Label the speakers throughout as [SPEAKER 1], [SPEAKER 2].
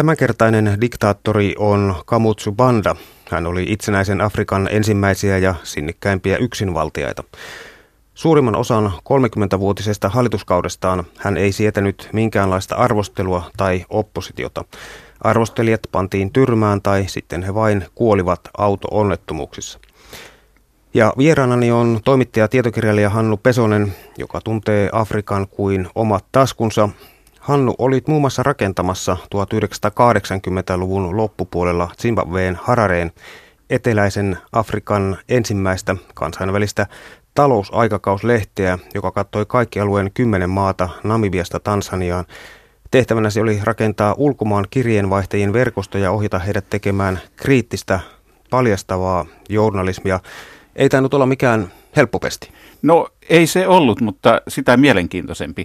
[SPEAKER 1] Tämänkertainen diktaattori on Kamutsu Banda. Hän oli itsenäisen Afrikan ensimmäisiä ja sinnikkäimpiä yksinvaltiaita. Suurimman osan 30-vuotisesta hallituskaudestaan hän ei sietänyt minkäänlaista arvostelua tai oppositiota. Arvostelijat pantiin tyrmään tai sitten he vain kuolivat auto-onnettomuuksissa. Ja vieraanani on toimittaja tietokirjailija Hannu Pesonen, joka tuntee Afrikan kuin omat taskunsa. Hannu, olit muun muassa rakentamassa 1980-luvun loppupuolella Zimbabween Harareen eteläisen Afrikan ensimmäistä kansainvälistä talousaikakauslehteä, joka kattoi kaikki alueen kymmenen maata Namibiasta Tansaniaan. Tehtävänäsi oli rakentaa ulkomaan kirjeenvaihtajien verkosto ja ohjata heidät tekemään kriittistä, paljastavaa journalismia. Ei tainnut olla mikään helppopesti.
[SPEAKER 2] No ei se ollut, mutta sitä mielenkiintoisempi.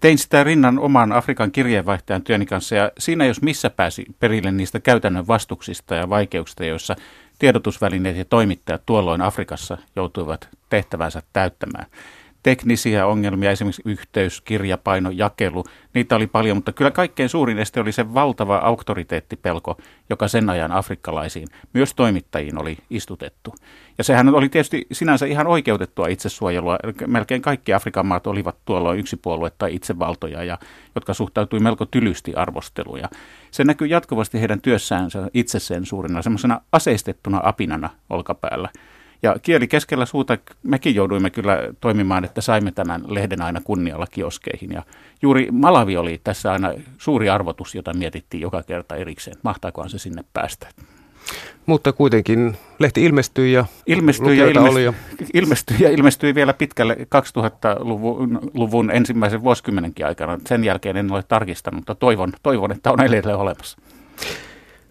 [SPEAKER 2] Tein sitä rinnan oman Afrikan kirjeenvaihtajan työni kanssa ja siinä jos missä pääsi perille niistä käytännön vastuksista ja vaikeuksista, joissa tiedotusvälineet ja toimittajat tuolloin Afrikassa joutuivat tehtävänsä täyttämään teknisiä ongelmia, esimerkiksi yhteys, kirjapaino, jakelu, niitä oli paljon, mutta kyllä kaikkein suurin este oli se valtava auktoriteettipelko, joka sen ajan afrikkalaisiin, myös toimittajiin oli istutettu. Ja sehän oli tietysti sinänsä ihan oikeutettua itsesuojelua. Melkein kaikki Afrikan maat olivat tuolloin yksipuolue tai itsevaltoja, ja, jotka suhtautui melko tylysti arvosteluja. Se näkyy jatkuvasti heidän työssäänsä itsesensuurina, semmoisena aseistettuna apinana olkapäällä. Ja kieli keskellä suuta mekin jouduimme kyllä toimimaan, että saimme tämän lehden aina kunnialla kioskeihin. Ja juuri Malavi oli tässä aina suuri arvotus, jota mietittiin joka kerta erikseen. Mahtaakohan se sinne päästä?
[SPEAKER 1] Mutta kuitenkin lehti ilmestyi ja
[SPEAKER 2] ilmestyi ja, ilmestyi, oli ja... ilmestyi ja ilmestyi vielä pitkälle 2000-luvun luvun ensimmäisen vuosikymmenenkin aikana. Sen jälkeen en ole tarkistanut, mutta toivon, toivon että on edelleen olemassa.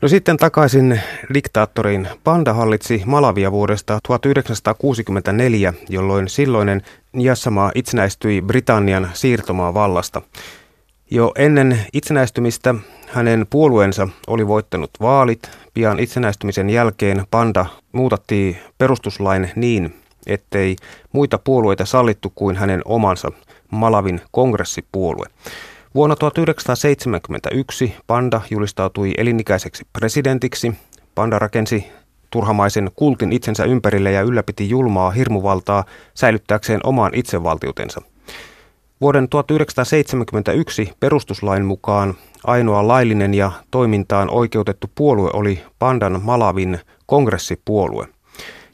[SPEAKER 1] No sitten takaisin diktaattoriin. Panda hallitsi Malavia vuodesta 1964, jolloin silloinen Njassamaa itsenäistyi Britannian siirtomaa vallasta. Jo ennen itsenäistymistä hänen puolueensa oli voittanut vaalit. Pian itsenäistymisen jälkeen Panda muutattiin perustuslain niin, ettei muita puolueita sallittu kuin hänen omansa Malavin kongressipuolue. Vuonna 1971 Panda julistautui elinikäiseksi presidentiksi. Panda rakensi turhamaisen kultin itsensä ympärille ja ylläpiti julmaa hirmuvaltaa säilyttääkseen omaan itsevaltiutensa. Vuoden 1971 perustuslain mukaan ainoa laillinen ja toimintaan oikeutettu puolue oli Pandan Malavin kongressipuolue.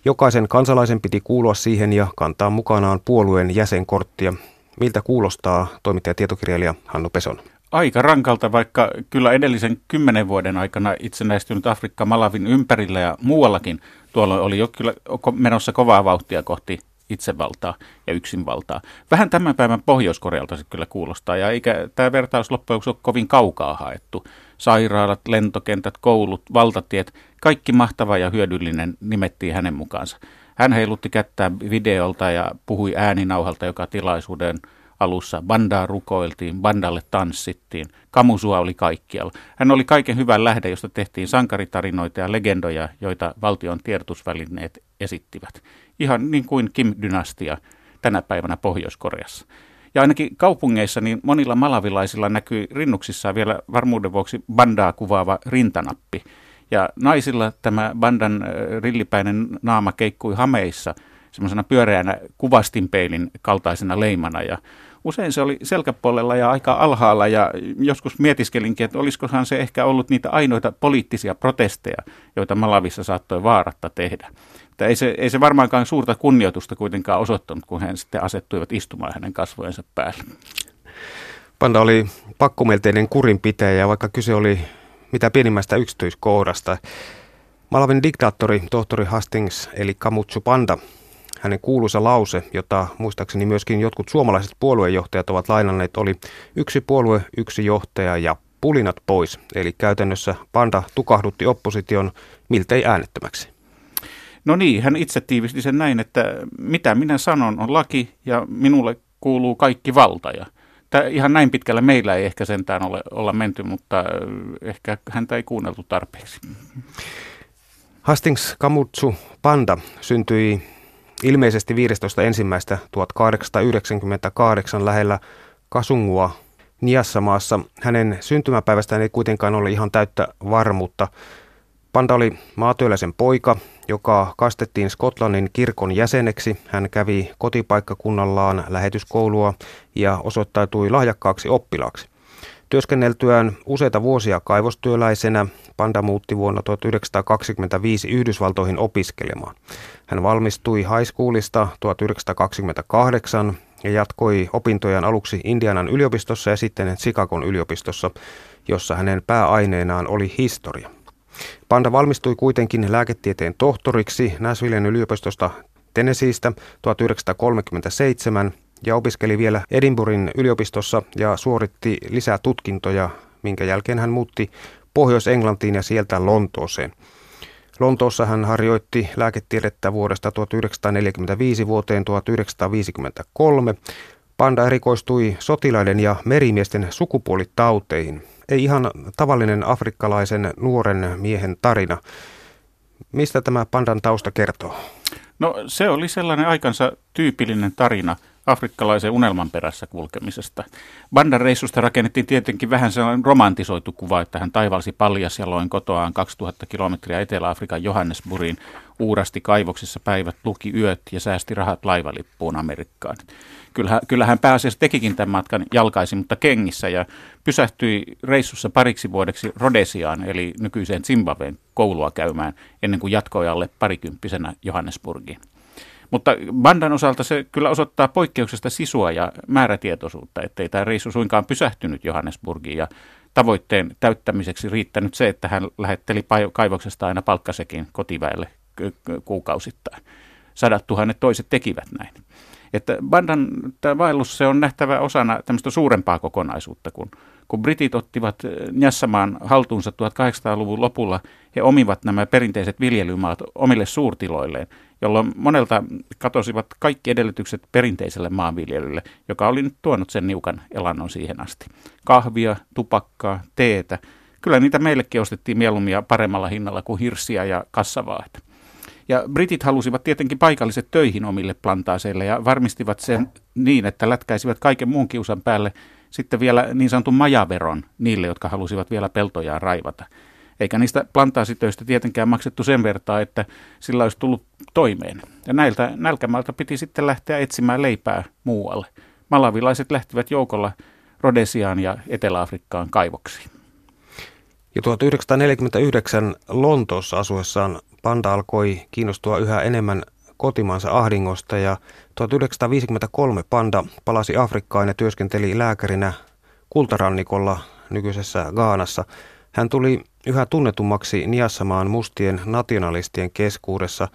[SPEAKER 1] Jokaisen kansalaisen piti kuulua siihen ja kantaa mukanaan puolueen jäsenkorttia. Miltä kuulostaa toimittaja tietokirjailija Hannu Peson?
[SPEAKER 2] Aika rankalta, vaikka kyllä edellisen kymmenen vuoden aikana itsenäistynyt Afrikka Malavin ympärillä ja muuallakin tuolla oli jo kyllä menossa kovaa vauhtia kohti itsevaltaa ja yksinvaltaa. Vähän tämän päivän Pohjois-Korealta se kyllä kuulostaa, ja eikä tämä vertaus loppujen ole kovin kaukaa haettu. Sairaalat, lentokentät, koulut, valtatiet, kaikki mahtava ja hyödyllinen nimettiin hänen mukaansa. Hän heilutti kättään videolta ja puhui ääninauhalta joka tilaisuuden alussa. Bandaa rukoiltiin, bandalle tanssittiin, kamusua oli kaikkialla. Hän oli kaiken hyvän lähde, josta tehtiin sankaritarinoita ja legendoja, joita valtion tiedotusvälineet esittivät. Ihan niin kuin Kim-dynastia tänä päivänä Pohjois-Koreassa. Ja ainakin kaupungeissa niin monilla malavilaisilla näkyy rinnuksissaan vielä varmuuden vuoksi bandaa kuvaava rintanappi – ja naisilla tämä bandan rillipäinen naama keikkui hameissa semmoisena pyöreänä kuvastinpeilin kaltaisena leimana ja usein se oli selkäpuolella ja aika alhaalla ja joskus mietiskelinkin, että olisikohan se ehkä ollut niitä ainoita poliittisia protesteja, joita Malavissa saattoi vaaratta tehdä. Että ei, se, ei se varmaankaan suurta kunnioitusta kuitenkaan osoittanut, kun he sitten asettuivat istumaan hänen kasvojensa päälle.
[SPEAKER 1] Panda oli pakkomielteinen kurinpitäjä, vaikka kyse oli mitä pienimmästä yksityiskohdasta. Malavin diktaattori, tohtori Hastings, eli Kamutsu Panda, hänen kuuluisa lause, jota muistaakseni myöskin jotkut suomalaiset puoluejohtajat ovat lainanneet, oli yksi puolue, yksi johtaja ja pulinat pois. Eli käytännössä Panda tukahdutti opposition miltei äänettömäksi.
[SPEAKER 2] No niin, hän itse tiivisti sen näin, että mitä minä sanon on laki ja minulle kuuluu kaikki valta. Ja Tää, ihan näin pitkällä meillä ei ehkä sentään ole, olla menty, mutta ehkä häntä ei kuunneltu tarpeeksi.
[SPEAKER 1] Hastings Kamutsu Panda syntyi ilmeisesti 15.1.1898 lähellä Kasungua Niassamaassa. Hänen syntymäpäivästään ei kuitenkaan ole ihan täyttä varmuutta. Panda oli maatyöläisen poika, joka kastettiin Skotlannin kirkon jäseneksi. Hän kävi kotipaikkakunnallaan lähetyskoulua ja osoittautui lahjakkaaksi oppilaaksi. Työskenneltyään useita vuosia kaivostyöläisenä Panda muutti vuonna 1925 Yhdysvaltoihin opiskelemaan. Hän valmistui high schoolista 1928 ja jatkoi opintojaan aluksi Indianan yliopistossa ja sitten Chicagon yliopistossa, jossa hänen pääaineenaan oli historia. Panda valmistui kuitenkin lääketieteen tohtoriksi Nashvillen yliopistosta Tennesseeistä 1937 ja opiskeli vielä Edinburghin yliopistossa ja suoritti lisää tutkintoja, minkä jälkeen hän muutti Pohjois-Englantiin ja sieltä Lontooseen. Lontoossa hän harjoitti lääketiedettä vuodesta 1945 vuoteen 1953. Panda erikoistui sotilaiden ja merimiesten sukupuolitauteihin. Ei ihan tavallinen afrikkalaisen nuoren miehen tarina. Mistä tämä pandan tausta kertoo?
[SPEAKER 2] No se oli sellainen aikansa tyypillinen tarina – afrikkalaisen unelman perässä kulkemisesta. Bandan reissusta rakennettiin tietenkin vähän sellainen romantisoitu kuva, että hän taivalsi paljasjaloin kotoaan 2000 kilometriä Etelä-Afrikan Johannesburgiin, uurasti kaivoksissa päivät, luki yöt ja säästi rahat laivalippuun Amerikkaan. Kyllähän, kyllähän pääasiassa tekikin tämän matkan jalkaisin, mutta kengissä ja pysähtyi reissussa pariksi vuodeksi Rodesiaan, eli nykyiseen Zimbabwen koulua käymään, ennen kuin jatkoi alle parikymppisenä Johannesburgiin. Mutta bandan osalta se kyllä osoittaa poikkeuksesta sisua ja määrätietoisuutta, ettei tämä reissu suinkaan pysähtynyt Johannesburgiin ja tavoitteen täyttämiseksi riittänyt se, että hän lähetteli kaivoksesta aina palkkasekin kotiväelle kuukausittain. Sadat tuhannet toiset tekivät näin. Että bandan tämä vaellus se on nähtävä osana tämmöistä suurempaa kokonaisuutta, kun, kun britit ottivat Njassamaan haltuunsa 1800-luvun lopulla, he omivat nämä perinteiset viljelymaat omille suurtiloilleen jolloin monelta katosivat kaikki edellytykset perinteiselle maanviljelylle, joka oli nyt tuonut sen niukan elannon siihen asti. Kahvia, tupakkaa, teetä. Kyllä niitä meillekin ostettiin mieluummin paremmalla hinnalla kuin hirssiä ja kassavaat. Ja britit halusivat tietenkin paikalliset töihin omille plantaaseille ja varmistivat sen niin, että lätkäisivät kaiken muun kiusan päälle sitten vielä niin sanotun majaveron niille, jotka halusivat vielä peltojaan raivata eikä niistä plantaasitöistä tietenkään maksettu sen vertaa, että sillä olisi tullut toimeen. Ja näiltä nälkämältä piti sitten lähteä etsimään leipää muualle. Malavilaiset lähtivät joukolla Rodesiaan ja Etelä-Afrikkaan kaivoksiin.
[SPEAKER 1] Jo 1949 Lontoossa asuessaan Panda alkoi kiinnostua yhä enemmän kotimaansa ahdingosta ja 1953 Panda palasi Afrikkaan ja työskenteli lääkärinä kultarannikolla nykyisessä Gaanassa. Hän tuli yhä tunnetummaksi Niassamaan mustien nationalistien keskuudessa.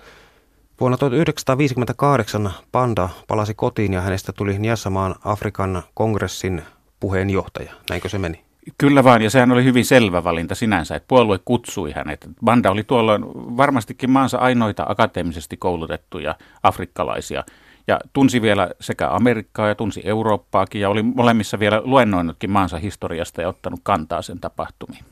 [SPEAKER 1] Vuonna 1958 Panda palasi kotiin ja hänestä tuli Niassamaan Afrikan kongressin puheenjohtaja. Näinkö se meni?
[SPEAKER 2] Kyllä vaan, ja sehän oli hyvin selvä valinta sinänsä, että puolue kutsui hänet. Banda oli tuolloin varmastikin maansa ainoita akateemisesti koulutettuja afrikkalaisia, ja tunsi vielä sekä Amerikkaa ja tunsi Eurooppaakin, ja oli molemmissa vielä luennoinutkin maansa historiasta ja ottanut kantaa sen tapahtumiin.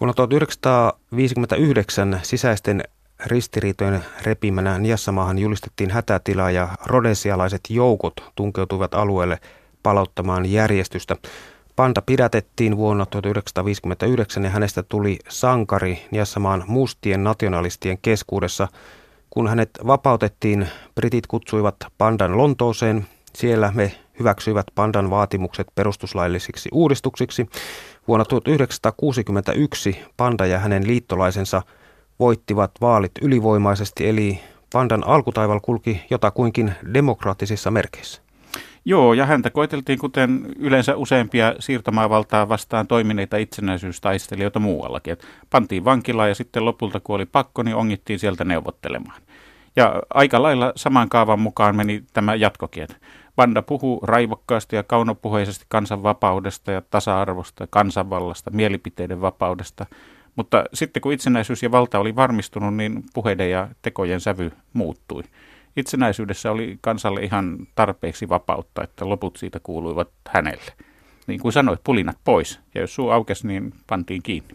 [SPEAKER 1] Vuonna 1959 sisäisten ristiriitojen repimänä Niassamaahan julistettiin hätätila ja rodesialaiset joukot tunkeutuivat alueelle palauttamaan järjestystä. Panda pidätettiin vuonna 1959 ja hänestä tuli sankari Niassamaan mustien nationalistien keskuudessa. Kun hänet vapautettiin, britit kutsuivat Pandan Lontooseen. Siellä me hyväksyivät Pandan vaatimukset perustuslaillisiksi uudistuksiksi. Vuonna 1961 Panda ja hänen liittolaisensa voittivat vaalit ylivoimaisesti, eli Pandan alkutaival kulki jotakuinkin demokraattisissa merkeissä.
[SPEAKER 2] Joo, ja häntä koeteltiin kuten yleensä useampia siirtomaavaltaa vastaan toimineita itsenäisyystaistelijoita muuallakin. Et pantiin vankilaan ja sitten lopulta, kun oli pakko, niin ongittiin sieltä neuvottelemaan. Ja aika lailla saman kaavan mukaan meni tämä jatkokin. Banda puhuu raivokkaasti ja kaunopuheisesti kansanvapaudesta ja tasa-arvosta, kansanvallasta, mielipiteiden vapaudesta. Mutta sitten kun itsenäisyys ja valta oli varmistunut, niin puheiden ja tekojen sävy muuttui. Itsenäisyydessä oli kansalle ihan tarpeeksi vapautta, että loput siitä kuuluivat hänelle. Niin kuin sanoit, pulinat pois. Ja jos suu aukesi, niin pantiin kiinni.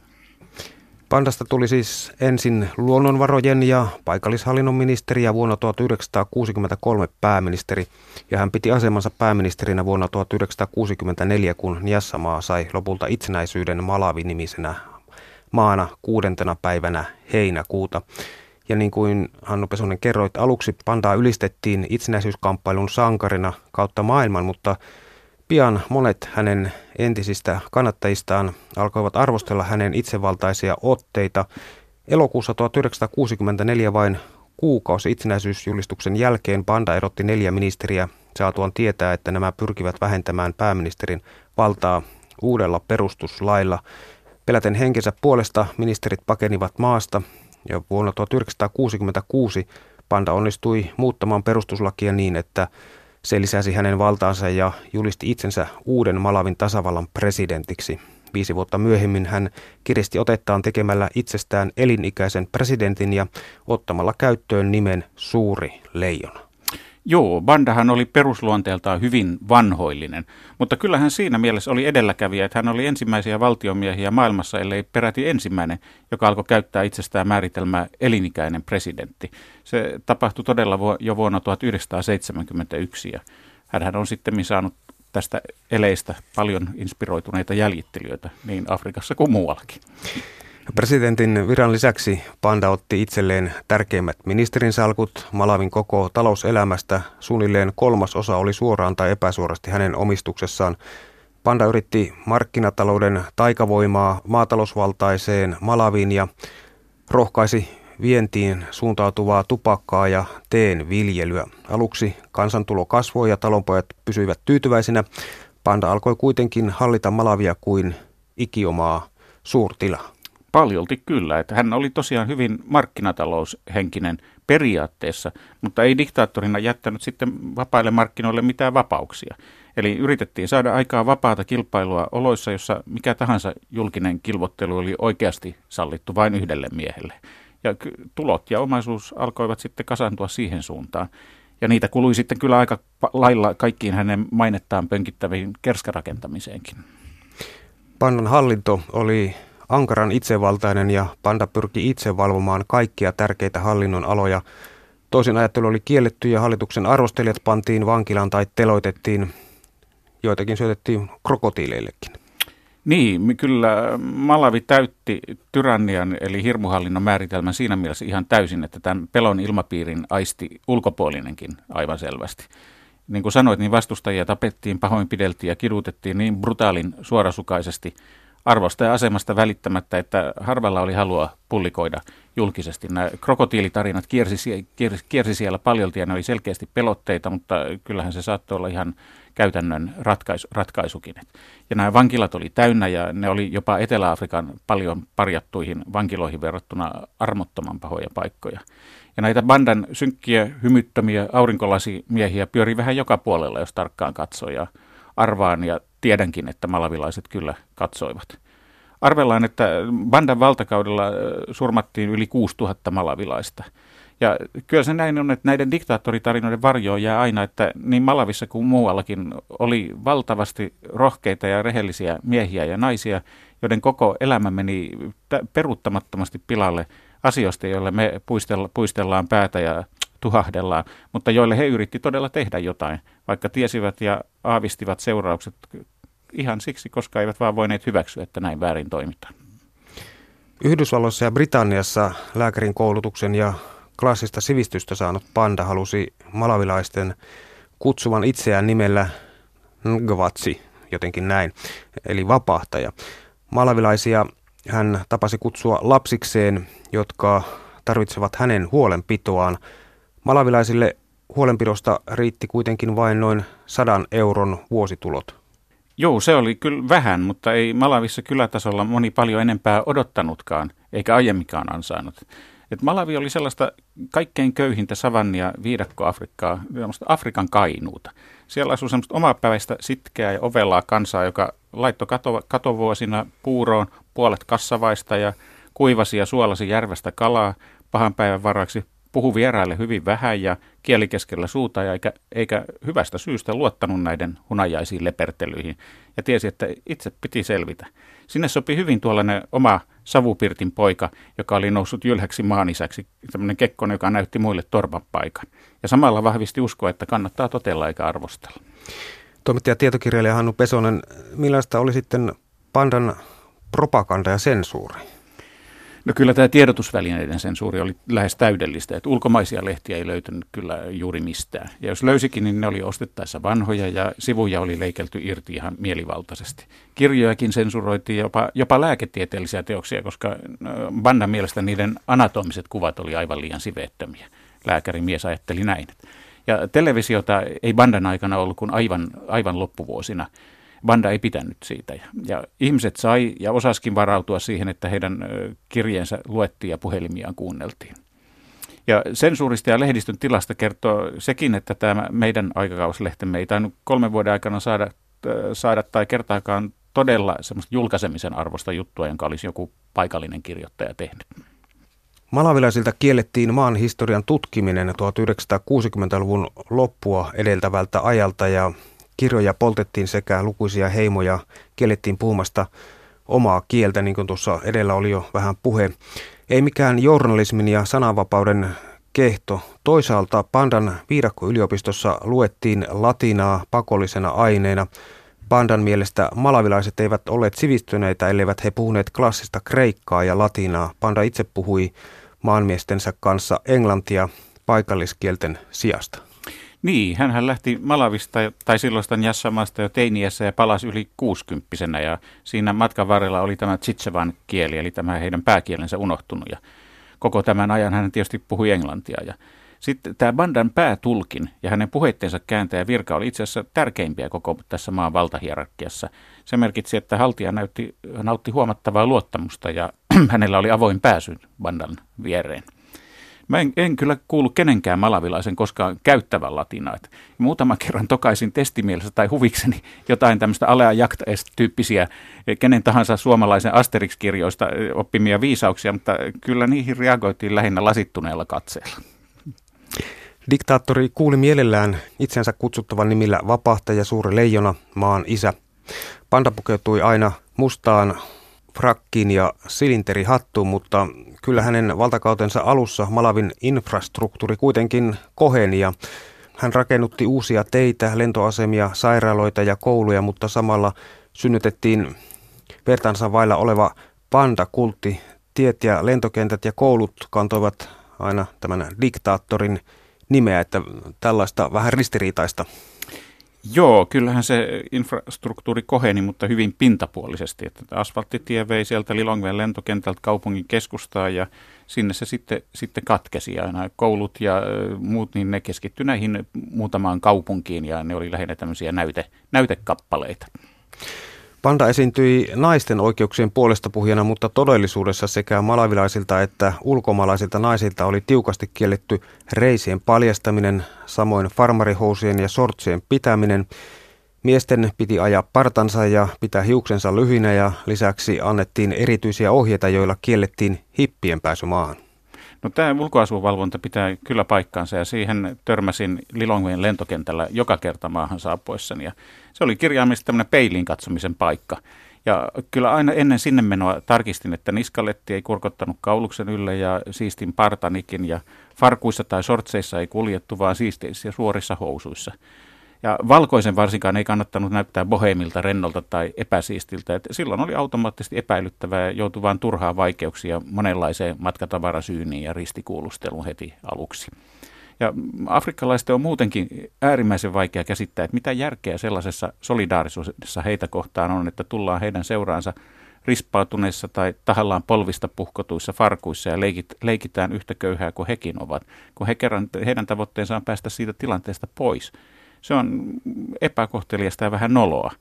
[SPEAKER 1] Pandasta tuli siis ensin luonnonvarojen ja paikallishallinnon ministeri ja vuonna 1963 pääministeri, ja hän piti asemansa pääministerinä vuonna 1964, kun Niassamaa sai lopulta itsenäisyyden Malavi-nimisenä maana kuudentena päivänä heinäkuuta. Ja niin kuin Hannu Pesonen kerroit, aluksi Pandaa ylistettiin itsenäisyyskamppailun sankarina kautta maailman, mutta pian monet hänen entisistä kannattajistaan alkoivat arvostella hänen itsevaltaisia otteita. Elokuussa 1964 vain kuukausi itsenäisyysjulistuksen jälkeen Panda erotti neljä ministeriä saatuaan tietää, että nämä pyrkivät vähentämään pääministerin valtaa uudella perustuslailla. Peläten henkensä puolesta ministerit pakenivat maasta ja vuonna 1966 Panda onnistui muuttamaan perustuslakia niin, että se lisäsi hänen valtaansa ja julisti itsensä uuden Malavin tasavallan presidentiksi. Viisi vuotta myöhemmin hän kiristi otettaan tekemällä itsestään elinikäisen presidentin ja ottamalla käyttöön nimen Suuri Leijona.
[SPEAKER 2] Joo, Bandahan oli perusluonteeltaan hyvin vanhoillinen, mutta kyllähän siinä mielessä oli edelläkävijä, että hän oli ensimmäisiä valtiomiehiä maailmassa, ellei peräti ensimmäinen, joka alkoi käyttää itsestään määritelmää elinikäinen presidentti. Se tapahtui todella jo vuonna 1971 ja hän on sitten saanut tästä eleistä paljon inspiroituneita jäljittelijöitä niin Afrikassa kuin muuallakin.
[SPEAKER 1] Presidentin viran lisäksi Panda otti itselleen tärkeimmät ministerin salkut Malavin koko talouselämästä. Suunnilleen kolmas osa oli suoraan tai epäsuorasti hänen omistuksessaan. Panda yritti markkinatalouden taikavoimaa maatalousvaltaiseen Malaviin ja rohkaisi vientiin suuntautuvaa tupakkaa ja teen viljelyä. Aluksi kansantulo kasvoi ja talonpojat pysyivät tyytyväisinä. Panda alkoi kuitenkin hallita Malavia kuin ikiomaa suurtila.
[SPEAKER 2] Paljolti kyllä, että hän oli tosiaan hyvin markkinataloushenkinen periaatteessa, mutta ei diktaattorina jättänyt sitten vapaille markkinoille mitään vapauksia. Eli yritettiin saada aikaa vapaata kilpailua oloissa, jossa mikä tahansa julkinen kilvottelu oli oikeasti sallittu vain yhdelle miehelle. Ja tulot ja omaisuus alkoivat sitten kasantua siihen suuntaan. Ja niitä kului sitten kyllä aika lailla kaikkiin hänen mainettaan pönkittäviin kerskarakentamiseenkin.
[SPEAKER 1] Pannan hallinto oli ankaran itsevaltainen ja panda pyrki itse valvomaan kaikkia tärkeitä hallinnon aloja. Toisin ajattelu oli kielletty ja hallituksen arvostelijat pantiin vankilaan tai teloitettiin. Joitakin syötettiin krokotiileillekin.
[SPEAKER 2] Niin, kyllä Malavi täytti tyrannian eli hirmuhallinnon määritelmän siinä mielessä ihan täysin, että tämän pelon ilmapiirin aisti ulkopuolinenkin aivan selvästi. Niin kuin sanoit, niin vastustajia tapettiin, pahoinpideltiin ja kidutettiin niin brutaalin suorasukaisesti – arvosta ja asemasta välittämättä, että harvalla oli halua pullikoida julkisesti. Nämä krokotiilitarinat kiersi, kiersi, kiersi siellä paljolti ja ne oli selkeästi pelotteita, mutta kyllähän se saattoi olla ihan käytännön ratkaisu, ratkaisukin. Ja nämä vankilat oli täynnä ja ne oli jopa Etelä-Afrikan paljon parjattuihin vankiloihin verrattuna armottoman pahoja paikkoja. Ja näitä bandan synkkiä, hymyttömiä aurinkolasi-miehiä pyöri vähän joka puolella, jos tarkkaan katsoo. Arvaan ja tiedänkin, että malavilaiset kyllä katsoivat. Arvellaan, että bandan valtakaudella surmattiin yli 6000 malavilaista. Ja kyllä se näin on, että näiden diktaattoritarinoiden varjoon jää aina, että niin Malavissa kuin muuallakin oli valtavasti rohkeita ja rehellisiä miehiä ja naisia, joiden koko elämä meni peruuttamattomasti pilalle asioista, joille me puistellaan päätä ja tuhahdellaan, mutta joille he yritti todella tehdä jotain, vaikka tiesivät ja aavistivat seuraukset ihan siksi, koska eivät vaan voineet hyväksyä, että näin väärin toimitaan.
[SPEAKER 1] Yhdysvalloissa ja Britanniassa lääkärin koulutuksen ja klassista sivistystä saanut panda halusi malavilaisten kutsuvan itseään nimellä Ngvatsi, jotenkin näin, eli vapahtaja. Malavilaisia hän tapasi kutsua lapsikseen, jotka tarvitsevat hänen huolenpitoaan – Malavilaisille huolenpidosta riitti kuitenkin vain noin sadan euron vuositulot.
[SPEAKER 2] Joo, se oli kyllä vähän, mutta ei Malavissa kylätasolla moni paljon enempää odottanutkaan, eikä aiemminkaan ansainnut. Et Malavi oli sellaista kaikkein köyhintä savannia viidakko-Afrikkaa, Afrikan kainuuta. Siellä asui semmoista omapäiväistä sitkeää ja ovelaa kansaa, joka laittoi kato, katovuosina puuroon puolet kassavaista ja kuivasi ja suolasi järvestä kalaa pahan päivän varaksi puhu vieraille hyvin vähän ja kieli keskellä suuta ja eikä, eikä hyvästä syystä luottanut näiden hunajaisiin lepertelyihin ja tiesi, että itse piti selvitä. Sinne sopi hyvin tuollainen oma savupirtin poika, joka oli noussut jylhäksi maanisäksi, tämmöinen kekkonen, joka näytti muille torpan paikan. Ja samalla vahvisti uskoa, että kannattaa totella eikä arvostella.
[SPEAKER 1] Toimittaja tietokirjailija Hannu Pesonen, millaista oli sitten pandan propaganda ja sensuuri?
[SPEAKER 2] No kyllä tämä tiedotusvälineiden sensuuri oli lähes täydellistä, että ulkomaisia lehtiä ei löytynyt kyllä juuri mistään. Ja jos löysikin, niin ne oli ostettaessa vanhoja ja sivuja oli leikelty irti ihan mielivaltaisesti. Kirjojakin sensuroitiin jopa, jopa lääketieteellisiä teoksia, koska Bandan mielestä niiden anatomiset kuvat oli aivan liian siveettömiä. Lääkärimies ajatteli näin. Ja televisiota ei Bandan aikana ollut kuin aivan, aivan loppuvuosina. Banda ei pitänyt siitä. Ja, ja ihmiset sai ja osaskin varautua siihen, että heidän kirjeensä luettiin ja puhelimiaan kuunneltiin. Ja sensuurista ja lehdistön tilasta kertoo sekin, että tämä meidän aikakauslehtemme ei tainnut kolmen vuoden aikana saada, saada tai kertaakaan todella semmoista julkaisemisen arvosta juttua, jonka olisi joku paikallinen kirjoittaja tehnyt.
[SPEAKER 1] Malavilaisilta kiellettiin maan historian tutkiminen 1960-luvun loppua edeltävältä ajalta ja kirjoja poltettiin sekä lukuisia heimoja kiellettiin puhumasta omaa kieltä, niin kuin tuossa edellä oli jo vähän puhe. Ei mikään journalismin ja sananvapauden kehto. Toisaalta Pandan viidakkoyliopistossa luettiin latinaa pakollisena aineena. Pandan mielestä malavilaiset eivät olleet sivistyneitä, elleivät he puhuneet klassista kreikkaa ja latinaa. Panda itse puhui maanmiestensä kanssa englantia paikalliskielten sijasta.
[SPEAKER 2] Niin, hän lähti Malavista tai silloista Jassamaasta jo teiniässä ja palasi yli kuusikymppisenä ja siinä matkan varrella oli tämä Tsitsevan kieli, eli tämä heidän pääkielensä unohtunut ja koko tämän ajan hän tietysti puhui englantia ja sitten tämä Bandan päätulkin ja hänen puheitteensa kääntäjä virka oli itse asiassa tärkeimpiä koko tässä maan valtahierarkiassa. Se merkitsi, että haltija näytti, nautti huomattavaa luottamusta ja hänellä oli avoin pääsy Bandan viereen. Mä en, en kyllä kuulu kenenkään malavilaisen koskaan käyttävän latinaa. Et muutaman kerran tokaisin testimielessä tai huvikseni jotain tämmöistä alea tyyppisiä kenen tahansa suomalaisen Asterix-kirjoista oppimia viisauksia, mutta kyllä niihin reagoitiin lähinnä lasittuneella katseella.
[SPEAKER 1] Diktaattori kuuli mielellään itsensä kutsuttavan nimillä vapahtaja suuri leijona, maan isä. Panda pukeutui aina mustaan frakkiin ja silinterihattuun, mutta kyllä hänen valtakautensa alussa Malavin infrastruktuuri kuitenkin koheni ja hän rakennutti uusia teitä, lentoasemia, sairaaloita ja kouluja, mutta samalla synnytettiin vertaansa vailla oleva panda-kultti. Tiet ja lentokentät ja koulut kantoivat aina tämän diktaattorin nimeä, että tällaista vähän ristiriitaista
[SPEAKER 2] Joo, kyllähän se infrastruktuuri koheni, mutta hyvin pintapuolisesti. Että asfalttitie vei sieltä Lilongven lentokentältä kaupungin keskustaa ja sinne se sitten, sitten katkesi. Nämä koulut ja muut, niin ne keskittyi näihin muutamaan kaupunkiin ja ne oli lähinnä tämmöisiä näyte, näytekappaleita.
[SPEAKER 1] Panda esiintyi naisten oikeuksien puolesta puhujana, mutta todellisuudessa sekä malavilaisilta että ulkomaalaisilta naisilta oli tiukasti kielletty reisien paljastaminen, samoin farmarihousien ja sortsien pitäminen. Miesten piti ajaa partansa ja pitää hiuksensa lyhinä ja lisäksi annettiin erityisiä ohjeita, joilla kiellettiin hippien pääsy maahan.
[SPEAKER 2] No tämä ulkoasuvalvonta pitää kyllä paikkaansa ja siihen törmäsin Lilongwen lentokentällä joka kerta maahan saapuessani. Ja se oli kirjaimellisesti tämmöinen peiliin katsomisen paikka. Ja kyllä aina ennen sinne menoa tarkistin, että niskaletti ei kurkottanut kauluksen ylle ja siistin partanikin ja farkuissa tai sortseissa ei kuljettu, vaan siisteissä ja suorissa housuissa. Ja valkoisen varsinkaan ei kannattanut näyttää boheemilta, rennolta tai epäsiistiltä. Et silloin oli automaattisesti epäilyttävää ja joutui vain turhaa vaikeuksia monenlaiseen matkatavarasyyniin ja ristikuulusteluun heti aluksi. Ja afrikkalaisten on muutenkin äärimmäisen vaikea käsittää, että mitä järkeä sellaisessa solidaarisuudessa heitä kohtaan on, että tullaan heidän seuraansa rispautuneissa tai tahallaan polvista puhkotuissa farkuissa ja leikit, leikitään yhtä köyhää kuin hekin ovat, kun he kerran, heidän tavoitteensa on päästä siitä tilanteesta pois – se on epäkohteliasta ja vähän noloa.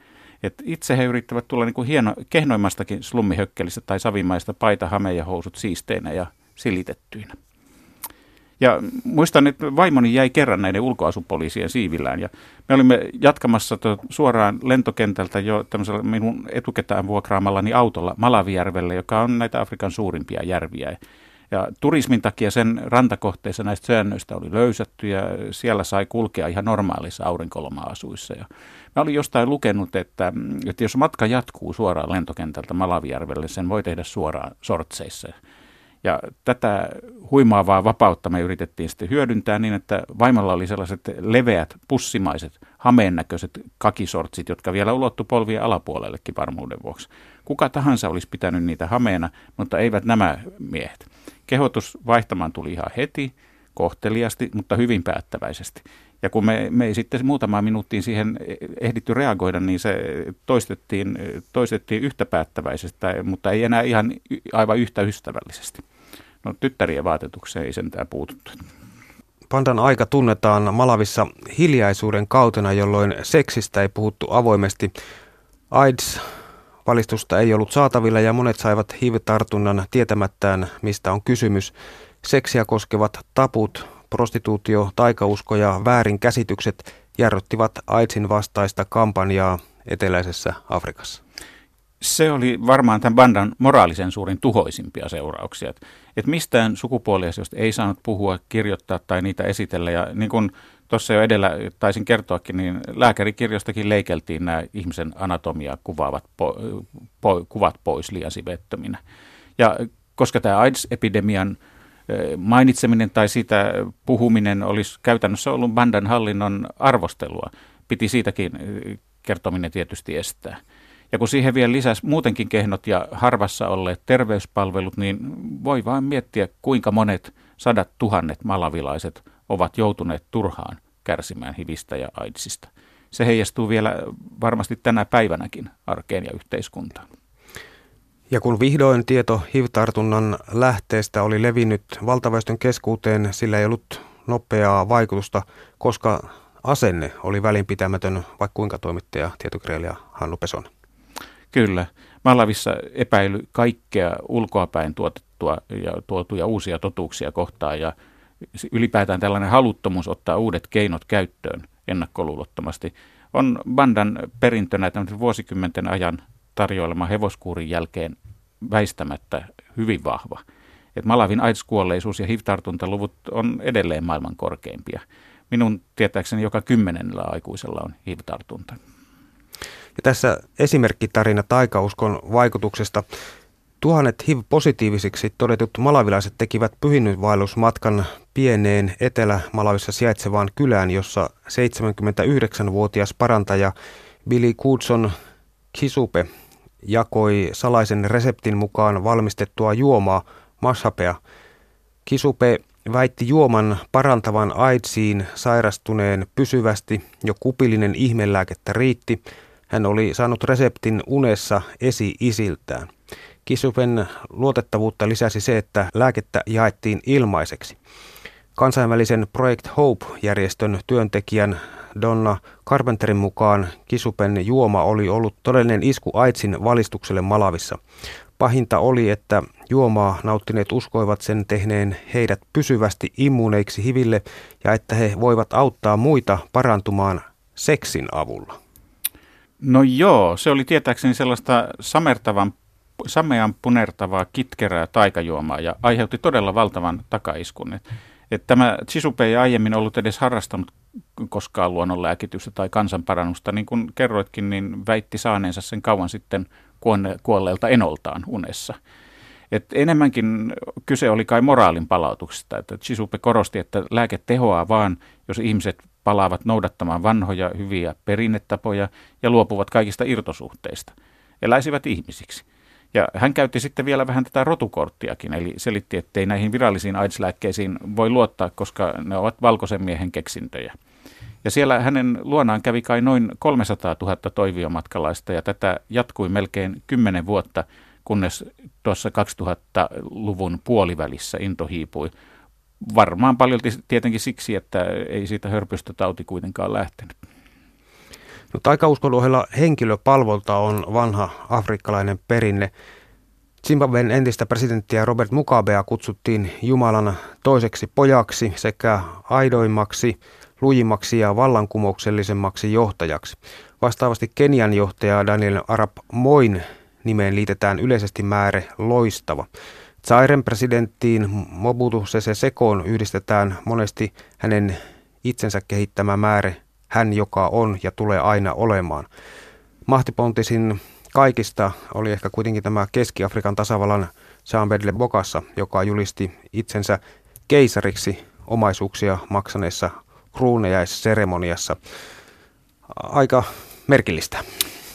[SPEAKER 2] Et itse he yrittävät tulla niin kuin hieno, kehnoimmastakin slummihökkelistä tai savimaista paita, hame ja housut siisteinä ja silitettyinä. Ja muistan, että vaimoni jäi kerran näiden ulkoasupoliisien siivillään ja me olimme jatkamassa to, suoraan lentokentältä jo tämmöisellä minun etuketään vuokraamallani autolla Malavijärvelle, joka on näitä Afrikan suurimpia järviä. Ja turismin takia sen rantakohteissa näistä säännöistä oli löysätty ja siellä sai kulkea ihan normaalissa aurinkoloma-asuissa. Ja mä olin jostain lukenut, että, että jos matka jatkuu suoraan lentokentältä Malavijärvelle, sen voi tehdä suoraan sortseissa. Ja tätä huimaavaa vapautta me yritettiin sitten hyödyntää niin, että vaimolla oli sellaiset leveät, pussimaiset, hameennäköiset kakisortsit, jotka vielä ulottu polvien alapuolellekin varmuuden vuoksi. Kuka tahansa olisi pitänyt niitä hameena, mutta eivät nämä miehet. Kehotus vaihtamaan tuli ihan heti, kohteliasti, mutta hyvin päättäväisesti. Ja kun me, me ei sitten muutama minuuttiin siihen ehditty reagoida, niin se toistettiin, toistettiin yhtä päättäväisesti, mutta ei enää ihan aivan yhtä ystävällisesti. No tyttärien vaatetukseen ei sentään puututtu.
[SPEAKER 1] Pandan aika tunnetaan Malavissa hiljaisuuden kautena, jolloin seksistä ei puhuttu avoimesti. AIDS valistusta ei ollut saatavilla ja monet saivat HIV-tartunnan tietämättään, mistä on kysymys. Seksiä koskevat taput, prostituutio, taikausko ja väärinkäsitykset jarruttivat AIDSin vastaista kampanjaa eteläisessä Afrikassa.
[SPEAKER 2] Se oli varmaan tämän bandan moraalisen suurin tuhoisimpia seurauksia. Että et mistään sukupuoliasioista ei saanut puhua, kirjoittaa tai niitä esitellä. Ja niin kuin tuossa jo edellä taisin kertoakin, niin lääkärikirjostakin leikeltiin nämä ihmisen anatomia kuvaavat po, po, kuvat pois liian sivettöminä. Ja koska tämä AIDS-epidemian mainitseminen tai siitä puhuminen olisi käytännössä ollut bandan hallinnon arvostelua. Piti siitäkin kertominen tietysti estää. Ja kun siihen vielä lisäsi muutenkin kehnot ja harvassa olleet terveyspalvelut, niin voi vain miettiä, kuinka monet sadat tuhannet malavilaiset ovat joutuneet turhaan kärsimään hivistä ja aidsista. Se heijastuu vielä varmasti tänä päivänäkin arkeen ja yhteiskuntaan.
[SPEAKER 1] Ja kun vihdoin tieto HIV-tartunnan lähteestä oli levinnyt valtaväestön keskuuteen, sillä ei ollut nopeaa vaikutusta, koska asenne oli välinpitämätön, vaikka kuinka toimittaja tietokirjailija Hannu Peson.
[SPEAKER 2] Kyllä. Malavissa epäily kaikkea ulkoapäin tuotettua ja tuotuja uusia totuuksia kohtaan ja ylipäätään tällainen haluttomuus ottaa uudet keinot käyttöön ennakkoluulottomasti on bandan perintönä vuosikymmenten ajan tarjoilema hevoskuurin jälkeen väistämättä hyvin vahva. Et Malavin AIDS-kuolleisuus ja HIV-tartuntaluvut on edelleen maailman korkeimpia. Minun tietääkseni joka kymmenellä aikuisella on HIV-tartunta.
[SPEAKER 1] Ja tässä esimerkkitarina taikauskon vaikutuksesta. Tuhannet HIV-positiivisiksi todetut malavilaiset tekivät pyhinnysvaellusmatkan pieneen Etelä-Malavissa sijaitsevaan kylään, jossa 79-vuotias parantaja Billy Goodson Kisupe jakoi salaisen reseptin mukaan valmistettua juomaa mashapea. Kisupe väitti juoman parantavan AIDSiin sairastuneen pysyvästi, jo kupillinen ihmelääkettä riitti. Hän oli saanut reseptin unessa esi-isiltään. Kisupen luotettavuutta lisäsi se, että lääkettä jaettiin ilmaiseksi. Kansainvälisen Project Hope-järjestön työntekijän Donna Carpenterin mukaan Kisupen juoma oli ollut todellinen isku Aitsin valistukselle Malavissa. Pahinta oli, että juomaa nauttineet uskoivat sen tehneen heidät pysyvästi immuuneiksi hiville ja että he voivat auttaa muita parantumaan seksin avulla.
[SPEAKER 2] No joo, se oli tietääkseni sellaista samertavan, samean punertavaa kitkerää taikajuomaa ja aiheutti todella valtavan takaiskun. Että tämä Chisupe ei aiemmin ollut edes harrastanut koskaan luonnonlääkitystä tai kansanparannusta, niin kuin kerroitkin, niin väitti saaneensa sen kauan sitten kuolleelta enoltaan unessa. Et enemmänkin kyse oli kai moraalin palautuksesta, että Chisupe korosti, että lääke tehoaa vaan, jos ihmiset palaavat noudattamaan vanhoja hyviä perinnetapoja ja luopuvat kaikista irtosuhteista, eläisivät ihmisiksi. Ja hän käytti sitten vielä vähän tätä rotukorttiakin, eli selitti, että ei näihin virallisiin AIDS-lääkkeisiin voi luottaa, koska ne ovat valkoisen miehen keksintöjä. Ja siellä hänen luonaan kävi kai noin 300 000 toiviomatkalaista ja tätä jatkui melkein 10 vuotta, kunnes tuossa 2000-luvun puolivälissä into hiipui. Varmaan paljon tietenkin siksi, että ei siitä hörpystötauti kuitenkaan lähtenyt.
[SPEAKER 1] No, taikauskon ohella henkilöpalvolta on vanha afrikkalainen perinne. Zimbabwen entistä presidenttiä Robert Mugabea kutsuttiin Jumalan toiseksi pojaksi sekä aidoimmaksi, lujimmaksi ja vallankumouksellisemmaksi johtajaksi. Vastaavasti Kenian johtaja Daniel Arap Moin nimeen liitetään yleisesti määrä loistava. Zairen presidenttiin Mobutu Sese Sekoon yhdistetään monesti hänen itsensä kehittämä määrä, hän joka on ja tulee aina olemaan. Mahtipontisin kaikista oli ehkä kuitenkin tämä Keski-Afrikan tasavallan Jean Bedle Bokassa, joka julisti itsensä keisariksi omaisuuksia maksaneessa kruunejaisseremoniassa. Aika merkillistä.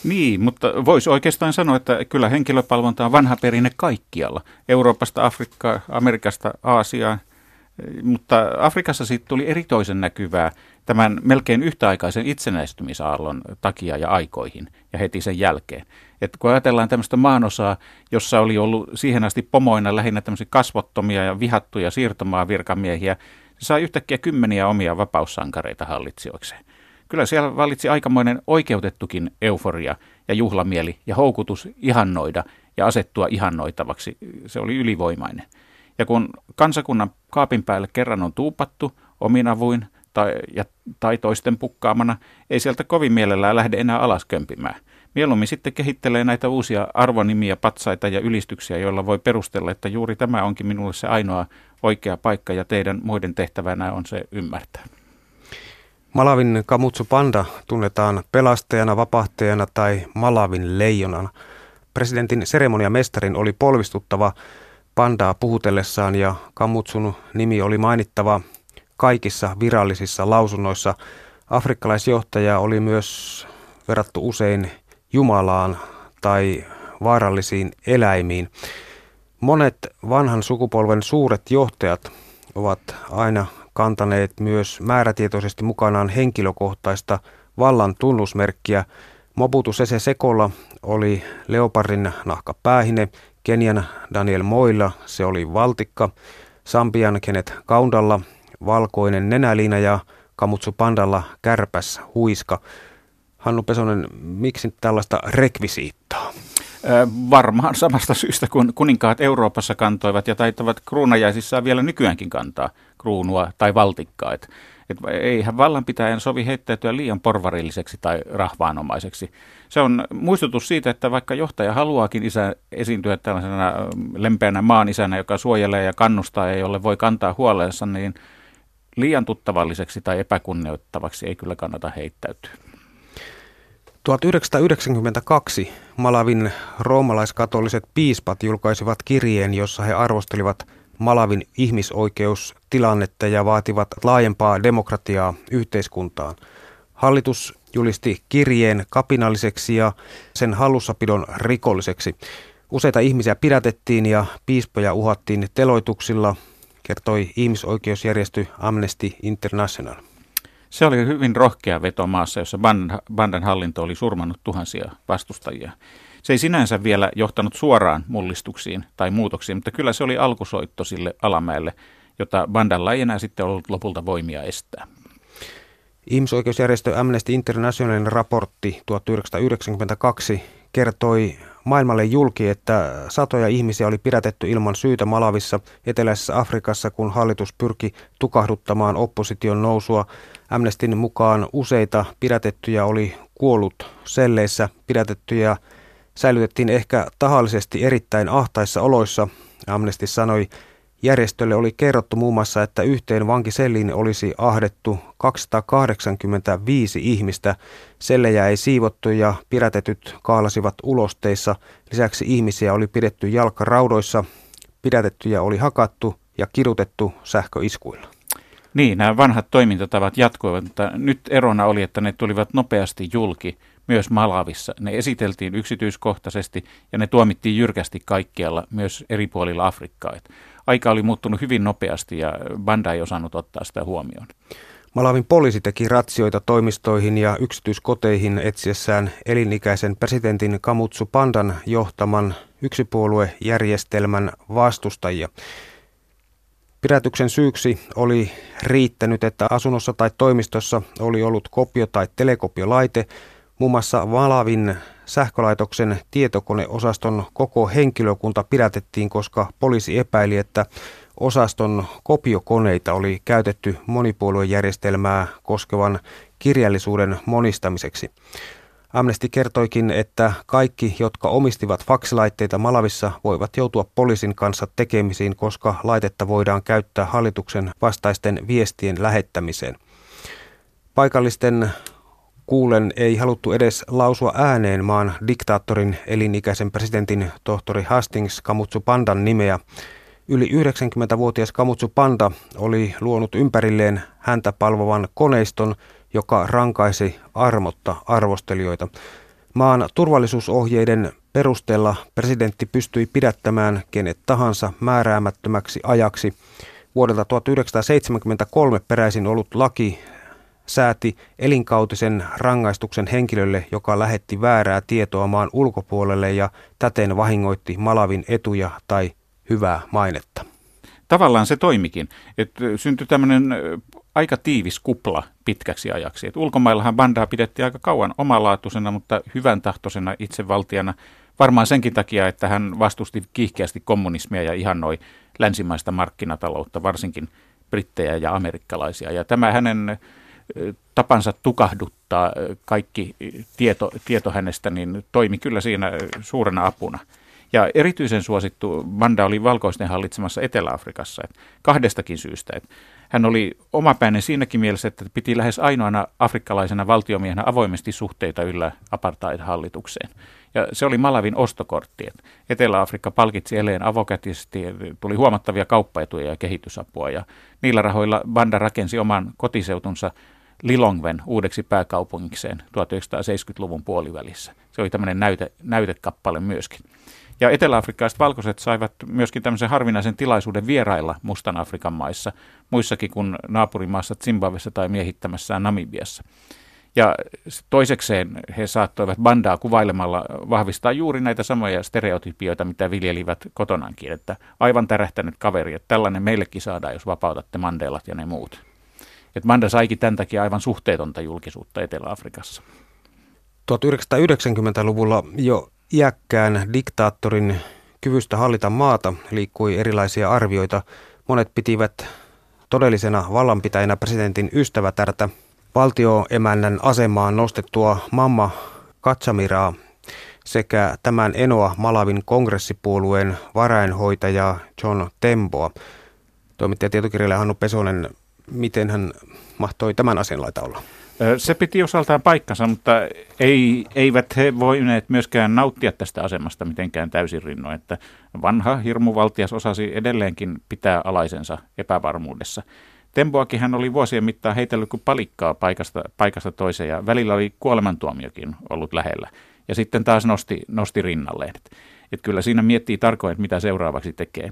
[SPEAKER 2] Niin, mutta voisi oikeastaan sanoa, että kyllä henkilöpalvonta on vanha perinne kaikkialla. Euroopasta, Afrikkaa, Amerikasta, Aasiaan. Mutta Afrikassa siitä tuli eritoisen näkyvää tämän melkein yhtäaikaisen itsenäistymisaallon takia ja aikoihin ja heti sen jälkeen. Et kun ajatellaan tämmöistä maanosaa, jossa oli ollut siihen asti pomoina lähinnä tämmöisiä kasvottomia ja vihattuja siirtomaa virkamiehiä, se sai yhtäkkiä kymmeniä omia vapaussankareita hallitsijoikseen. Kyllä siellä valitsi aikamoinen oikeutettukin euforia ja juhlamieli ja houkutus ihannoida ja asettua ihannoitavaksi. Se oli ylivoimainen. Ja kun kansakunnan kaapin päälle kerran on tuupattu omin avuin tai, ja, tai toisten pukkaamana, ei sieltä kovin mielellään lähde enää alas kömpimään. Mieluummin sitten kehittelee näitä uusia arvonimiä, patsaita ja ylistyksiä, joilla voi perustella, että juuri tämä onkin minulle se ainoa oikea paikka ja teidän muiden tehtävänä on se ymmärtää.
[SPEAKER 1] Malavin Kamutsu Panda tunnetaan pelastajana, vapahtajana tai Malavin leijonana. Presidentin seremoniamestarin oli polvistuttava pandaa puhutellessaan ja Kamutsun nimi oli mainittava kaikissa virallisissa lausunnoissa. Afrikkalaisjohtaja oli myös verrattu usein Jumalaan tai vaarallisiin eläimiin. Monet vanhan sukupolven suuret johtajat ovat aina kantaneet myös määrätietoisesti mukanaan henkilökohtaista vallan tunnusmerkkiä. Mobutu Sese Sekolla oli leopardin nahka päähine, Kenian Daniel Moilla se oli valtikka, Sambian Kenet Kaundalla valkoinen nenäliina ja Kamutsu Pandalla kärpäs huiska. Hannu Pesonen, miksi tällaista rekvisiittaa?
[SPEAKER 2] Varmaan samasta syystä, kun kuninkaat Euroopassa kantoivat ja taitavat kruunajaisissaan vielä nykyäänkin kantaa kruunua tai valtikkaa. Et, et eihän vallanpitäjän sovi heittäytyä liian porvarilliseksi tai rahvaanomaiseksi. Se on muistutus siitä, että vaikka johtaja haluaakin isä esiintyä tällaisena lempeänä maan isänä, joka suojelee ja kannustaa ja jolle voi kantaa huoleensa, niin liian tuttavalliseksi tai epäkunnioittavaksi ei kyllä kannata heittäytyä.
[SPEAKER 1] 1992 Malavin roomalaiskatoliset piispat julkaisivat kirjeen, jossa he arvostelivat Malavin ihmisoikeustilannetta ja vaativat laajempaa demokratiaa yhteiskuntaan. Hallitus julisti kirjeen kapinalliseksi ja sen hallussapidon rikolliseksi. Useita ihmisiä pidätettiin ja piispoja uhattiin teloituksilla, kertoi ihmisoikeusjärjestö Amnesty International.
[SPEAKER 2] Se oli hyvin rohkea veto maassa, jossa bandan hallinto oli surmannut tuhansia vastustajia. Se ei sinänsä vielä johtanut suoraan mullistuksiin tai muutoksiin, mutta kyllä se oli alkusoitto sille alamäelle, jota bandalla ei enää sitten ollut lopulta voimia estää.
[SPEAKER 1] Ihmisoikeusjärjestö Amnesty Internationalin raportti 1992 kertoi maailmalle julki, että satoja ihmisiä oli pidätetty ilman syytä Malavissa eteläisessä Afrikassa, kun hallitus pyrki tukahduttamaan opposition nousua. Amnestin mukaan useita pidätettyjä oli kuollut selleissä. Pidätettyjä säilytettiin ehkä tahallisesti erittäin ahtaissa oloissa. Amnesty sanoi, järjestölle oli kerrottu muun muassa, että yhteen vankiselliin olisi ahdettu 285 ihmistä. Sellejä ei siivottu ja pidätetyt kaalasivat ulosteissa. Lisäksi ihmisiä oli pidetty jalkaraudoissa. Pidätettyjä oli hakattu ja kidutettu sähköiskuilla.
[SPEAKER 2] Niin, nämä vanhat toimintatavat jatkoivat, mutta nyt erona oli, että ne tulivat nopeasti julki myös Malavissa. Ne esiteltiin yksityiskohtaisesti ja ne tuomittiin jyrkästi kaikkialla, myös eri puolilla Afrikkaa. Et aika oli muuttunut hyvin nopeasti ja banda ei osannut ottaa sitä huomioon.
[SPEAKER 1] Malavin poliisi teki ratsioita toimistoihin ja yksityiskoteihin etsiessään elinikäisen presidentin Kamutsu Pandan johtaman yksipuoluejärjestelmän vastustajia. Pidätyksen syyksi oli riittänyt, että asunnossa tai toimistossa oli ollut kopio- tai telekopiolaite. Muun muassa Valavin sähkölaitoksen tietokoneosaston koko henkilökunta pidätettiin, koska poliisi epäili, että osaston kopiokoneita oli käytetty monipuoluejärjestelmää koskevan kirjallisuuden monistamiseksi. Amnesty kertoikin, että kaikki, jotka omistivat faksilaitteita Malavissa, voivat joutua poliisin kanssa tekemisiin, koska laitetta voidaan käyttää hallituksen vastaisten viestien lähettämiseen. Paikallisten kuulen ei haluttu edes lausua ääneen maan diktaattorin elinikäisen presidentin tohtori Hastings Kamutsu Pandan nimeä. Yli 90-vuotias Kamutsu Panda oli luonut ympärilleen häntä palvovan koneiston, joka rankaisi armotta arvostelijoita. Maan turvallisuusohjeiden perusteella presidentti pystyi pidättämään kenet tahansa määräämättömäksi ajaksi. Vuodelta 1973 peräisin ollut laki sääti elinkautisen rangaistuksen henkilölle, joka lähetti väärää tietoa maan ulkopuolelle ja täten vahingoitti Malavin etuja tai hyvää mainetta.
[SPEAKER 2] Tavallaan se toimikin, että syntyi tämmöinen aika tiivis kupla pitkäksi ajaksi. Et ulkomaillahan bandaa pidettiin aika kauan omalaatuisena, mutta hyvän tahtoisena itsevaltiana. Varmaan senkin takia, että hän vastusti kiihkeästi kommunismia ja ihannoi länsimaista markkinataloutta, varsinkin brittejä ja amerikkalaisia. Ja tämä hänen tapansa tukahduttaa kaikki tieto, tieto hänestä, niin toimi kyllä siinä suurena apuna. Ja erityisen suosittu banda oli valkoisten hallitsemassa Etelä-Afrikassa et kahdestakin syystä. Et hän oli omapäinen siinäkin mielessä, että piti lähes ainoana afrikkalaisena valtiomiehenä avoimesti suhteita yllä apartheid-hallitukseen. Ja se oli Malavin ostokortti. Etelä-Afrikka palkitsi eleen avokätisesti, tuli huomattavia kauppaetuja ja kehitysapua. Ja niillä rahoilla banda rakensi oman kotiseutunsa Lilongven uudeksi pääkaupungikseen 1970-luvun puolivälissä. Se oli tämmöinen näyte, näytekappale myöskin. Ja etelä-afrikkalaiset valkoiset saivat myöskin tämmöisen harvinaisen tilaisuuden vierailla Mustan Afrikan maissa, muissakin kuin naapurimaassa Zimbabwessa tai miehittämässään Namibiassa. Ja toisekseen he saattoivat bandaa kuvailemalla vahvistaa juuri näitä samoja stereotypioita, mitä viljelivät kotonankin, että aivan tärähtänyt kaveri, että tällainen meillekin saadaan, jos vapautatte Mandelat ja ne muut. Että Manda saikin tämän takia aivan suhteetonta julkisuutta Etelä-Afrikassa.
[SPEAKER 1] 1990-luvulla jo iäkkään diktaattorin kyvystä hallita maata liikkui erilaisia arvioita. Monet pitivät todellisena vallanpitäjänä presidentin ystävätärtä valtioemännän asemaan nostettua Mamma Katsamiraa sekä tämän Enoa Malavin kongressipuolueen varainhoitaja John Temboa. Toimittaja tietokirjailija Hannu Pesonen, miten hän mahtoi tämän asianlaita olla?
[SPEAKER 2] Se piti osaltaan paikkansa, mutta ei, eivät he voineet myöskään nauttia tästä asemasta mitenkään täysin rinnoin, että vanha hirmuvaltias osasi edelleenkin pitää alaisensa epävarmuudessa. Tempoakin hän oli vuosien mittaan heitellyt kuin palikkaa paikasta, paikasta toiseen ja välillä oli kuolemantuomiokin ollut lähellä. Ja sitten taas nosti, nosti rinnalleen. Että et kyllä siinä miettii tarkoin, että mitä seuraavaksi tekee.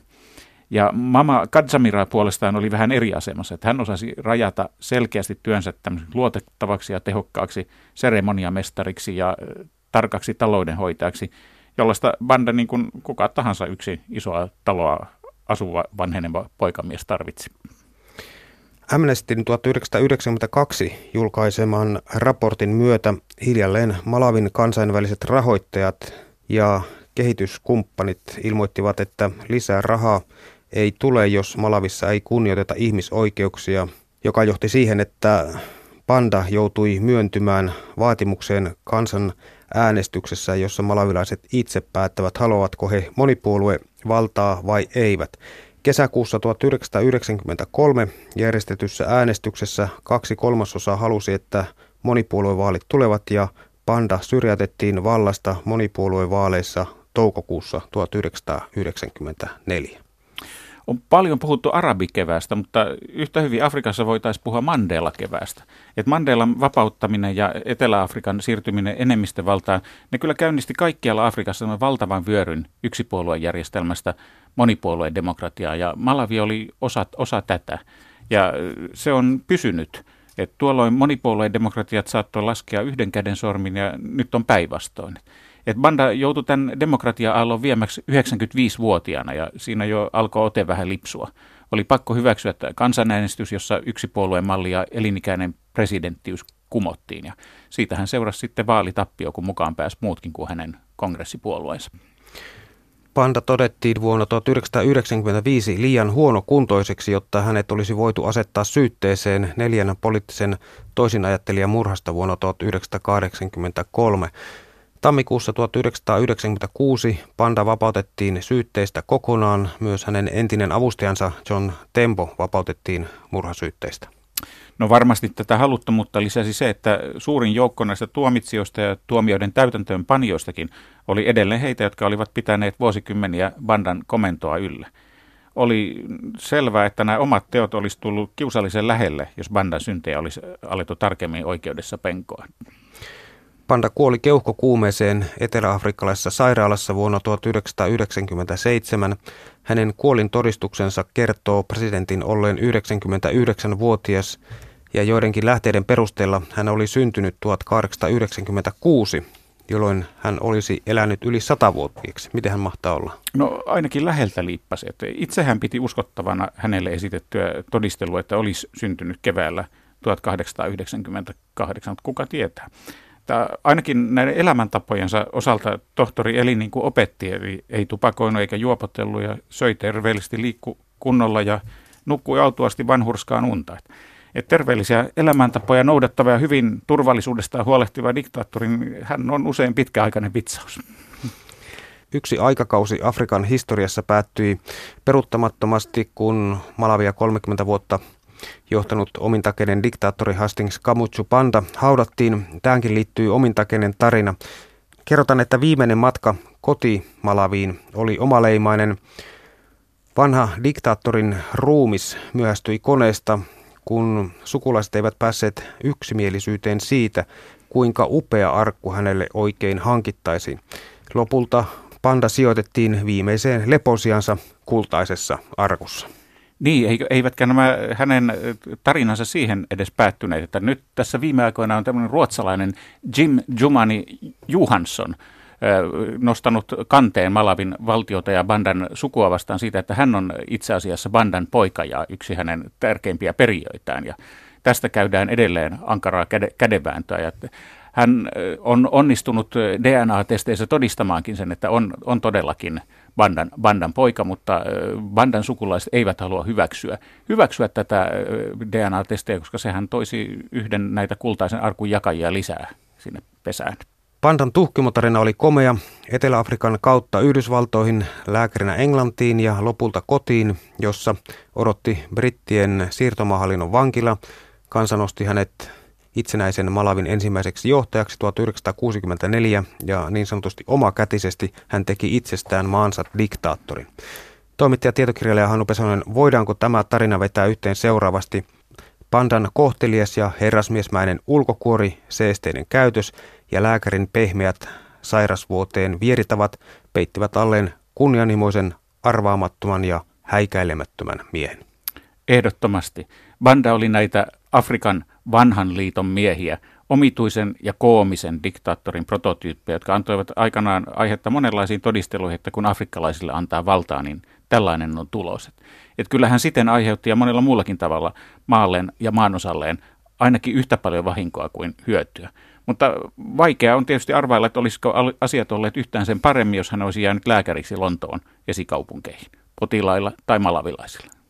[SPEAKER 2] Ja Mama Kadzamira puolestaan oli vähän eri asemassa, että hän osasi rajata selkeästi työnsä luotettavaksi ja tehokkaaksi seremoniamestariksi ja tarkaksi taloudenhoitajaksi, jollaista banda niin kuin kuka tahansa yksi isoa taloa asuva vanheneva poikamies tarvitsi.
[SPEAKER 1] Amnestin 1992 julkaiseman raportin myötä hiljalleen Malavin kansainväliset rahoittajat ja kehityskumppanit ilmoittivat, että lisää rahaa ei tule, jos Malavissa ei kunnioiteta ihmisoikeuksia, joka johti siihen, että Panda joutui myöntymään vaatimukseen kansan äänestyksessä, jossa malavilaiset itse päättävät, haluavatko he monipuolue valtaa vai eivät. Kesäkuussa 1993 järjestetyssä äänestyksessä kaksi kolmasosaa halusi, että monipuoluevaalit tulevat ja Panda syrjätettiin vallasta monipuoluevaaleissa toukokuussa 1994.
[SPEAKER 2] On paljon puhuttu arabikeväästä, mutta yhtä hyvin Afrikassa voitaisiin puhua Mandela-keväästä. Et Mandelan vapauttaminen ja Etelä-Afrikan siirtyminen enemmistövaltaan, ne kyllä käynnisti kaikkialla Afrikassa valtavan vyöryn yksipuoluejärjestelmästä monipuolueen demokratiaa, ja Malavi oli osa, osa tätä. Ja se on pysynyt. Et tuolloin monipuolueen demokratiat saattoi laskea yhden käden sormin, ja nyt on päinvastoin. Et Banda joutui tämän demokratia-aallon viemäksi 95-vuotiaana ja siinä jo alkoi ote vähän lipsua. Oli pakko hyväksyä että kansanäänestys, jossa yksipuolueen malli ja elinikäinen presidenttiys kumottiin. Ja siitähän seurasi sitten vaalitappio, kun mukaan pääsi muutkin kuin hänen kongressipuolueensa.
[SPEAKER 1] Panda todettiin vuonna 1995 liian huonokuntoiseksi, jotta hänet olisi voitu asettaa syytteeseen neljän poliittisen toisinajattelijan murhasta vuonna 1983. Tammikuussa 1996 Panda vapautettiin syytteistä kokonaan. Myös hänen entinen avustajansa John Tempo vapautettiin murhasyytteistä.
[SPEAKER 2] No varmasti tätä haluttomuutta lisäsi se, että suurin joukko näistä tuomitsijoista ja tuomioiden täytäntöön panijoistakin oli edelleen heitä, jotka olivat pitäneet vuosikymmeniä bandan komentoa yllä. Oli selvää, että nämä omat teot olisi tullut kiusallisen lähelle, jos bandan syntejä olisi alettu tarkemmin oikeudessa penkoa.
[SPEAKER 1] Panda kuoli keuhkokuumeeseen eteläafrikkalaisessa sairaalassa vuonna 1997. Hänen kuolin todistuksensa kertoo presidentin olleen 99-vuotias ja joidenkin lähteiden perusteella hän oli syntynyt 1896, jolloin hän olisi elänyt yli satavuotiaaksi. Miten hän mahtaa olla?
[SPEAKER 2] No ainakin läheltä liippasi. Että itse hän piti uskottavana hänelle esitettyä todistelua, että olisi syntynyt keväällä 1898, mutta kuka tietää. Tämä, ainakin näiden elämäntapojensa osalta tohtori eli niin kuin opetti, eli ei tupakoinut eikä juopotellut ja söi terveellisesti, liikku kunnolla ja nukkui autuasti vanhurskaan unta. Et terveellisiä elämäntapoja noudattava ja hyvin turvallisuudesta huolehtiva diktaattori, niin hän on usein pitkäaikainen vitsaus.
[SPEAKER 1] Yksi aikakausi Afrikan historiassa päättyi peruuttamattomasti, kun Malavia 30 vuotta johtanut omintakeinen diktaattori Hastings Kamutsu Panda haudattiin. Tähänkin liittyy omintakeinen tarina. Kerrotaan, että viimeinen matka koti Malaviin oli omaleimainen. Vanha diktaattorin ruumis myöhästyi koneesta, kun sukulaiset eivät päässeet yksimielisyyteen siitä, kuinka upea arkku hänelle oikein hankittaisiin. Lopulta panda sijoitettiin viimeiseen leposiansa kultaisessa arkussa.
[SPEAKER 2] Niin, eivätkä nämä hänen tarinansa siihen edes päättyneet, että nyt tässä viime aikoina on tämmöinen ruotsalainen Jim Jumani Johansson nostanut kanteen Malavin valtiota ja Bandan sukua vastaan siitä, että hän on itse asiassa Bandan poika ja yksi hänen tärkeimpiä perijöitään. Ja tästä käydään edelleen ankaraa käde, kädevääntöä. Ja hän on onnistunut DNA-testeissä todistamaankin sen, että on, on todellakin Bandan, Bandan poika, mutta Bandan sukulaiset eivät halua hyväksyä, hyväksyä tätä DNA-testejä, koska sehän toisi yhden näitä kultaisen arkun jakajia lisää sinne pesään.
[SPEAKER 1] Pandan tuhkimotarina oli komea Etelä-Afrikan kautta Yhdysvaltoihin, lääkärinä Englantiin ja lopulta kotiin, jossa odotti brittien siirtomahallinnon vankila. Kansa nosti hänet itsenäisen Malavin ensimmäiseksi johtajaksi 1964 ja niin sanotusti omakätisesti hän teki itsestään maansa diktaattorin. Toimittaja tietokirjailija Hannu Pesonen, voidaanko tämä tarina vetää yhteen seuraavasti? Pandan kohtelias ja herrasmiesmäinen ulkokuori, seesteinen käytös ja lääkärin pehmeät sairasvuoteen vieritavat peittivät alleen kunnianhimoisen, arvaamattoman ja häikäilemättömän miehen.
[SPEAKER 2] Ehdottomasti. Banda oli näitä Afrikan vanhan liiton miehiä, omituisen ja koomisen diktaattorin prototyyppejä, jotka antoivat aikanaan aihetta monenlaisiin todisteluihin, että kun afrikkalaisille antaa valtaa, niin tällainen on tulos. Et, et kyllähän siten aiheutti ja monella muullakin tavalla maalleen ja maanosalleen ainakin yhtä paljon vahinkoa kuin hyötyä. Mutta vaikea on tietysti arvailla, että olisiko asiat olleet yhtään sen paremmin, jos hän olisi jäänyt lääkäriksi Lontoon esikaupunkeihin, potilailla tai malavilaisilla.